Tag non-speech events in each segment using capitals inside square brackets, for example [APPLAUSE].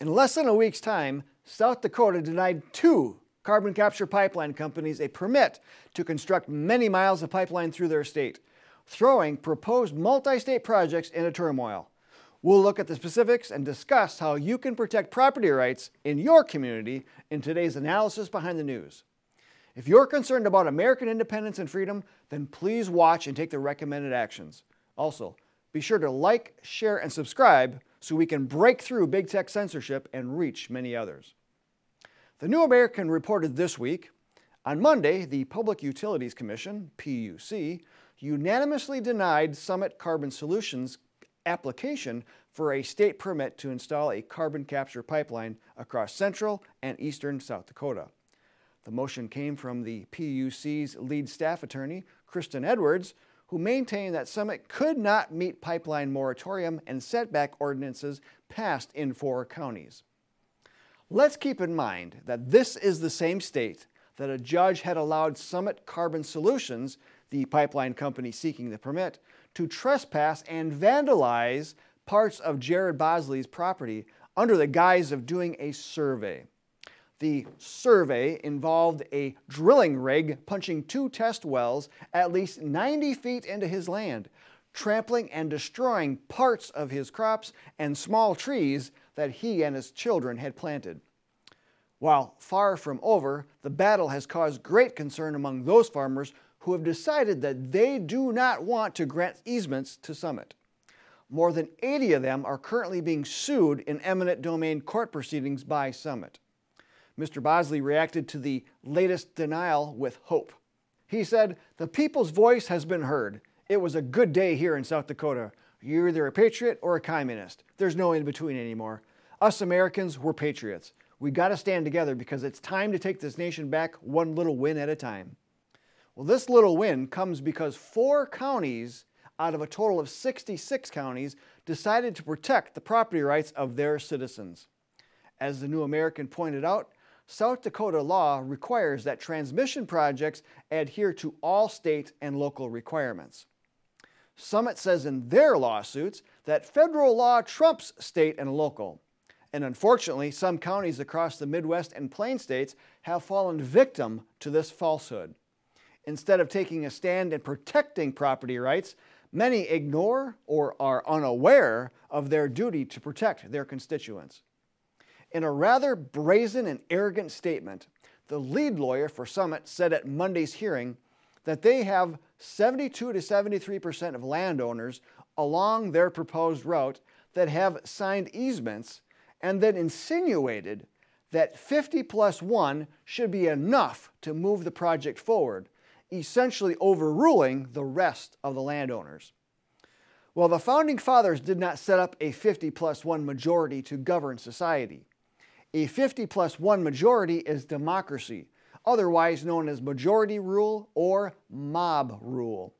In less than a week's time, South Dakota denied two carbon capture pipeline companies a permit to construct many miles of pipeline through their state, throwing proposed multi state projects into turmoil. We'll look at the specifics and discuss how you can protect property rights in your community in today's analysis behind the news. If you're concerned about American independence and freedom, then please watch and take the recommended actions. Also, be sure to like, share, and subscribe so we can break through big tech censorship and reach many others. The New American reported this week on Monday, the Public Utilities Commission, PUC, unanimously denied Summit Carbon Solutions' application for a state permit to install a carbon capture pipeline across central and eastern South Dakota. The motion came from the PUC's lead staff attorney, Kristen Edwards, who maintained that Summit could not meet pipeline moratorium and setback ordinances passed in four counties. Let's keep in mind that this is the same state that a judge had allowed Summit Carbon Solutions, the pipeline company seeking the permit, to trespass and vandalize parts of Jared Bosley's property under the guise of doing a survey. The survey involved a drilling rig punching two test wells at least 90 feet into his land, trampling and destroying parts of his crops and small trees that he and his children had planted. While far from over, the battle has caused great concern among those farmers who have decided that they do not want to grant easements to Summit. More than 80 of them are currently being sued in eminent domain court proceedings by Summit. Mr. Bosley reacted to the latest denial with hope. He said, The people's voice has been heard. It was a good day here in South Dakota. You're either a patriot or a communist. There's no in between anymore. Us Americans, we're patriots. We got to stand together because it's time to take this nation back one little win at a time. Well, this little win comes because four counties out of a total of 66 counties decided to protect the property rights of their citizens. As the New American pointed out, South Dakota law requires that transmission projects adhere to all state and local requirements. Summit says in their lawsuits that federal law trumps state and local. And unfortunately, some counties across the Midwest and Plain states have fallen victim to this falsehood. Instead of taking a stand and protecting property rights, many ignore or are unaware of their duty to protect their constituents. In a rather brazen and arrogant statement, the lead lawyer for Summit said at Monday's hearing that they have 72 to 73% of landowners along their proposed route that have signed easements and then insinuated that 50 plus 1 should be enough to move the project forward, essentially overruling the rest of the landowners. Well, the founding fathers did not set up a 50 plus 1 majority to govern society. A 50 plus 1 majority is democracy, otherwise known as majority rule or mob rule.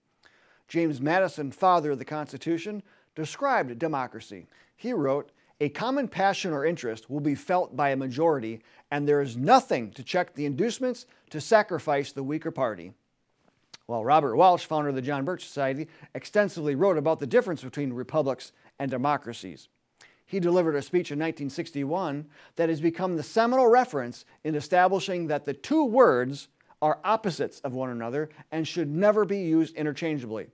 James Madison, father of the Constitution, described democracy. He wrote, A common passion or interest will be felt by a majority, and there is nothing to check the inducements to sacrifice the weaker party. While Robert Welch, founder of the John Birch Society, extensively wrote about the difference between republics and democracies he delivered a speech in 1961 that has become the seminal reference in establishing that the two words are opposites of one another and should never be used interchangeably.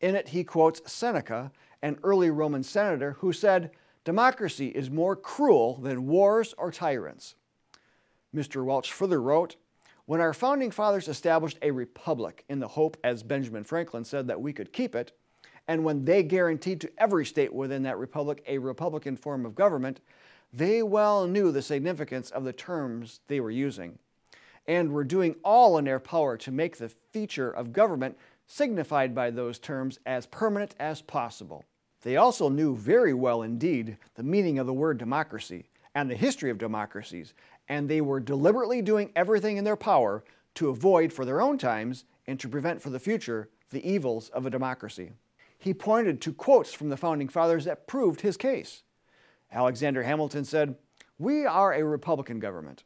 In it, he quotes Seneca, an early Roman senator, who said, Democracy is more cruel than wars or tyrants. Mr. Welch further wrote, When our founding fathers established a republic in the hope, as Benjamin Franklin said, that we could keep it, and when they guaranteed to every state within that republic a Republican form of government, they well knew the significance of the terms they were using and were doing all in their power to make the feature of government signified by those terms as permanent as possible. They also knew very well indeed the meaning of the word democracy and the history of democracies, and they were deliberately doing everything in their power to avoid for their own times and to prevent for the future the evils of a democracy he pointed to quotes from the founding fathers that proved his case. Alexander Hamilton said, We are a Republican government.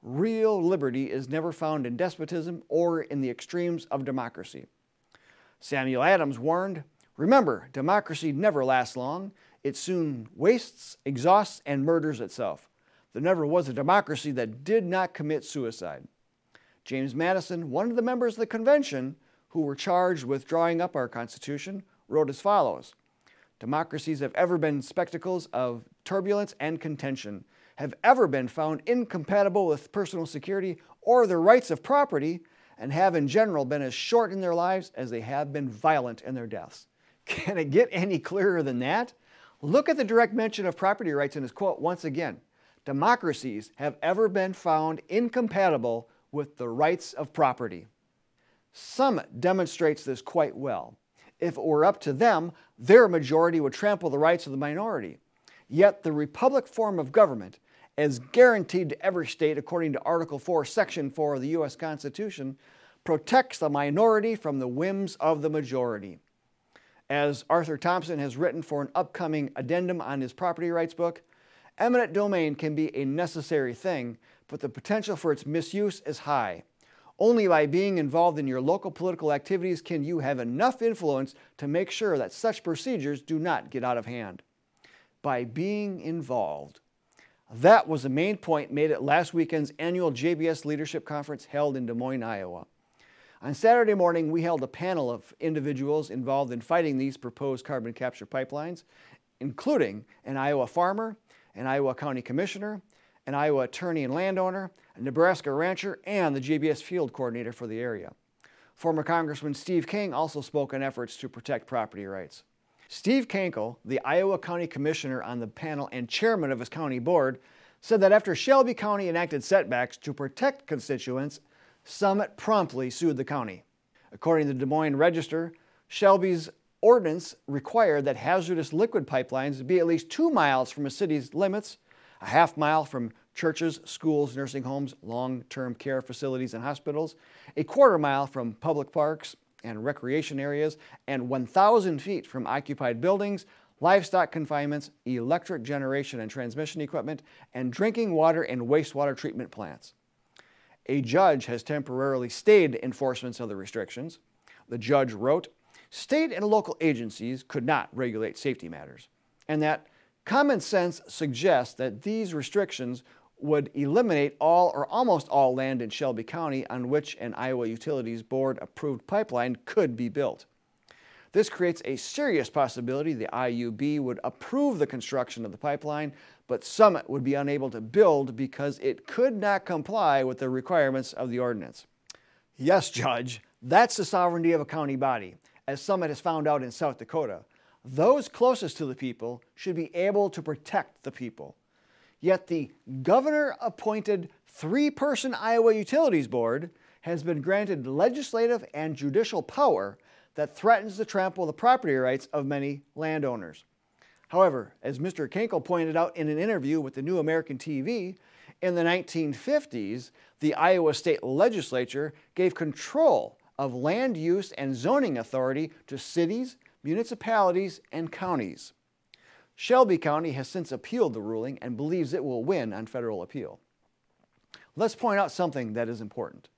Real liberty is never found in despotism or in the extremes of democracy. Samuel Adams warned, Remember, democracy never lasts long. it soon wastes, exhausts, and murders itself. There never was a democracy that did not commit suicide. James Madison, one of the members of the convention who were charged with drawing up our Constitution, wrote as follows Democracies have ever been spectacles of turbulence and contention, have ever been found incompatible with personal security or the rights of property, and have in general been as short in their lives as they have been violent in their deaths. Can it get any clearer than that? Look at the direct mention of property rights in his quote once again. Democracies have ever been found incompatible with the rights of property. Summit demonstrates this quite well. If it were up to them, their majority would trample the rights of the minority. Yet the republic form of government, as guaranteed to every state according to Article 4, Section 4 of the U.S. Constitution, protects the minority from the whims of the majority. As Arthur Thompson has written for an upcoming addendum on his property rights book, eminent domain can be a necessary thing, but the potential for its misuse is high. Only by being involved in your local political activities can you have enough influence to make sure that such procedures do not get out of hand. By being involved. That was the main point made at last weekend's annual JBS Leadership Conference held in Des Moines, Iowa. On Saturday morning, we held a panel of individuals involved in fighting these proposed carbon capture pipelines, including an Iowa farmer, an Iowa County Commissioner, an Iowa attorney and landowner, a Nebraska rancher, and the JBS field coordinator for the area. Former Congressman Steve King also spoke on efforts to protect property rights. Steve Kenkel, the Iowa County Commissioner on the panel and chairman of his county board, said that after Shelby County enacted setbacks to protect constituents, Summit promptly sued the county. According to the Des Moines Register, Shelby's ordinance required that hazardous liquid pipelines be at least two miles from a city's limits, a half mile from churches, schools, nursing homes, long term care facilities, and hospitals, a quarter mile from public parks and recreation areas, and 1,000 feet from occupied buildings, livestock confinements, electric generation and transmission equipment, and drinking water and wastewater treatment plants. A judge has temporarily stayed enforcement of the restrictions. The judge wrote, State and local agencies could not regulate safety matters, and that common sense suggests that these restrictions would eliminate all or almost all land in Shelby County on which an Iowa Utilities Board approved pipeline could be built. This creates a serious possibility the IUB would approve the construction of the pipeline, but Summit would be unable to build because it could not comply with the requirements of the ordinance. Yes, Judge, that's the sovereignty of a county body, as Summit has found out in South Dakota. Those closest to the people should be able to protect the people. Yet the governor appointed three person Iowa Utilities Board has been granted legislative and judicial power that threatens to trample the property rights of many landowners. However, as Mr. Kenkel pointed out in an interview with the New American TV, in the 1950s, the Iowa State Legislature gave control of land use and zoning authority to cities, municipalities, and counties. Shelby County has since appealed the ruling and believes it will win on federal appeal. Let's point out something that is important.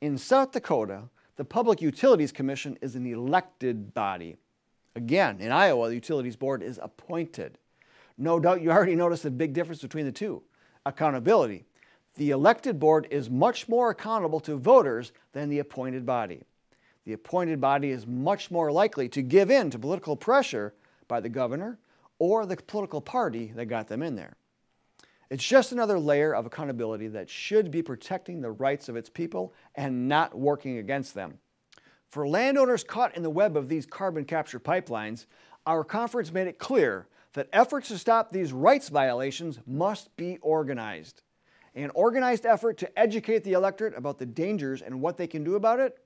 In South Dakota, the Public Utilities Commission is an elected body. Again, in Iowa, the Utilities Board is appointed. No doubt you already [LAUGHS] noticed the big difference between the two accountability. The elected board is much more accountable to voters than the appointed body. The appointed body is much more likely to give in to political pressure by the governor, or the political party that got them in there. It's just another layer of accountability that should be protecting the rights of its people and not working against them. For landowners caught in the web of these carbon capture pipelines, our conference made it clear that efforts to stop these rights violations must be organized. An organized effort to educate the electorate about the dangers and what they can do about it,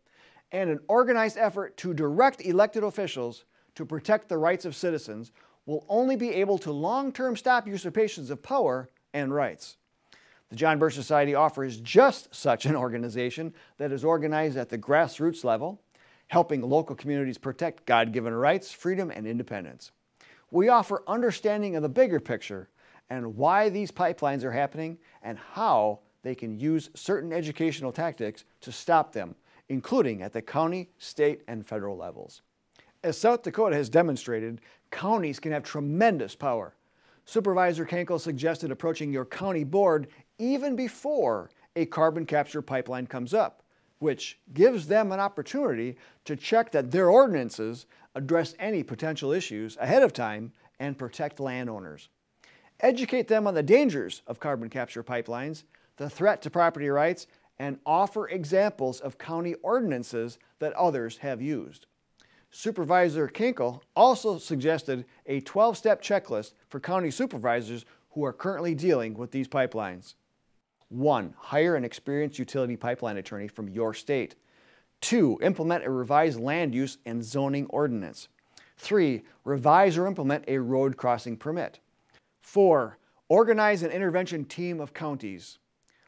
and an organized effort to direct elected officials to protect the rights of citizens will only be able to long term stop usurpations of power and rights. The John Birch Society offers just such an organization that is organized at the grassroots level, helping local communities protect God given rights, freedom, and independence. We offer understanding of the bigger picture and why these pipelines are happening and how they can use certain educational tactics to stop them, including at the county, state, and federal levels. As South Dakota has demonstrated, counties can have tremendous power. Supervisor Kenkel suggested approaching your county board even before a carbon capture pipeline comes up, which gives them an opportunity to check that their ordinances address any potential issues ahead of time and protect landowners. Educate them on the dangers of carbon capture pipelines, the threat to property rights, and offer examples of county ordinances that others have used. Supervisor Kenkel also suggested a 12 step checklist for county supervisors who are currently dealing with these pipelines. 1. Hire an experienced utility pipeline attorney from your state. 2. Implement a revised land use and zoning ordinance. 3. Revise or implement a road crossing permit. 4. Organize an intervention team of counties.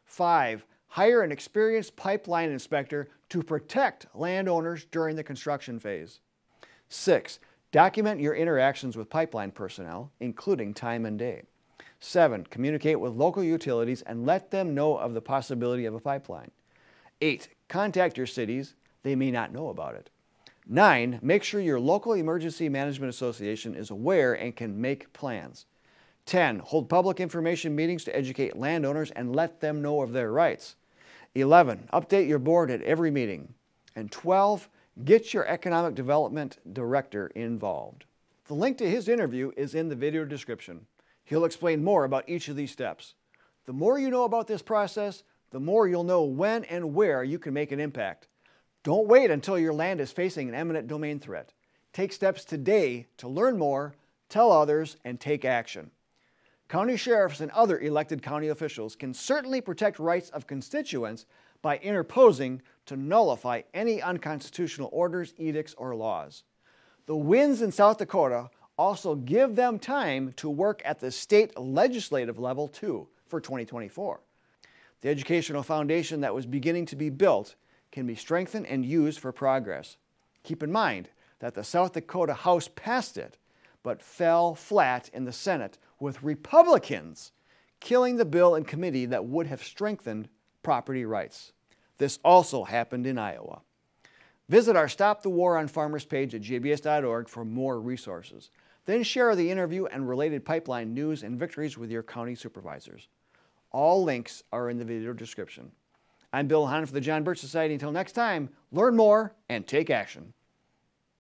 5. Hire an experienced pipeline inspector to protect landowners during the construction phase. Six, document your interactions with pipeline personnel, including time and day. Seven, communicate with local utilities and let them know of the possibility of a pipeline. Eight, contact your cities. They may not know about it. Nine, make sure your local emergency management association is aware and can make plans. 10. Hold public information meetings to educate landowners and let them know of their rights. 11. Update your board at every meeting. And 12. Get your economic development director involved. The link to his interview is in the video description. He'll explain more about each of these steps. The more you know about this process, the more you'll know when and where you can make an impact. Don't wait until your land is facing an eminent domain threat. Take steps today to learn more, tell others, and take action. County sheriffs and other elected county officials can certainly protect rights of constituents by interposing to nullify any unconstitutional orders, edicts, or laws. The wins in South Dakota also give them time to work at the state legislative level too for 2024. The educational foundation that was beginning to be built can be strengthened and used for progress. Keep in mind that the South Dakota House passed it, but fell flat in the Senate with Republicans killing the bill in committee that would have strengthened property rights. This also happened in Iowa. Visit our Stop the War on Farmers page at jbs.org for more resources. Then share the interview and related pipeline news and victories with your county supervisors. All links are in the video description. I'm Bill Hahn for the John Birch Society. Until next time, learn more and take action.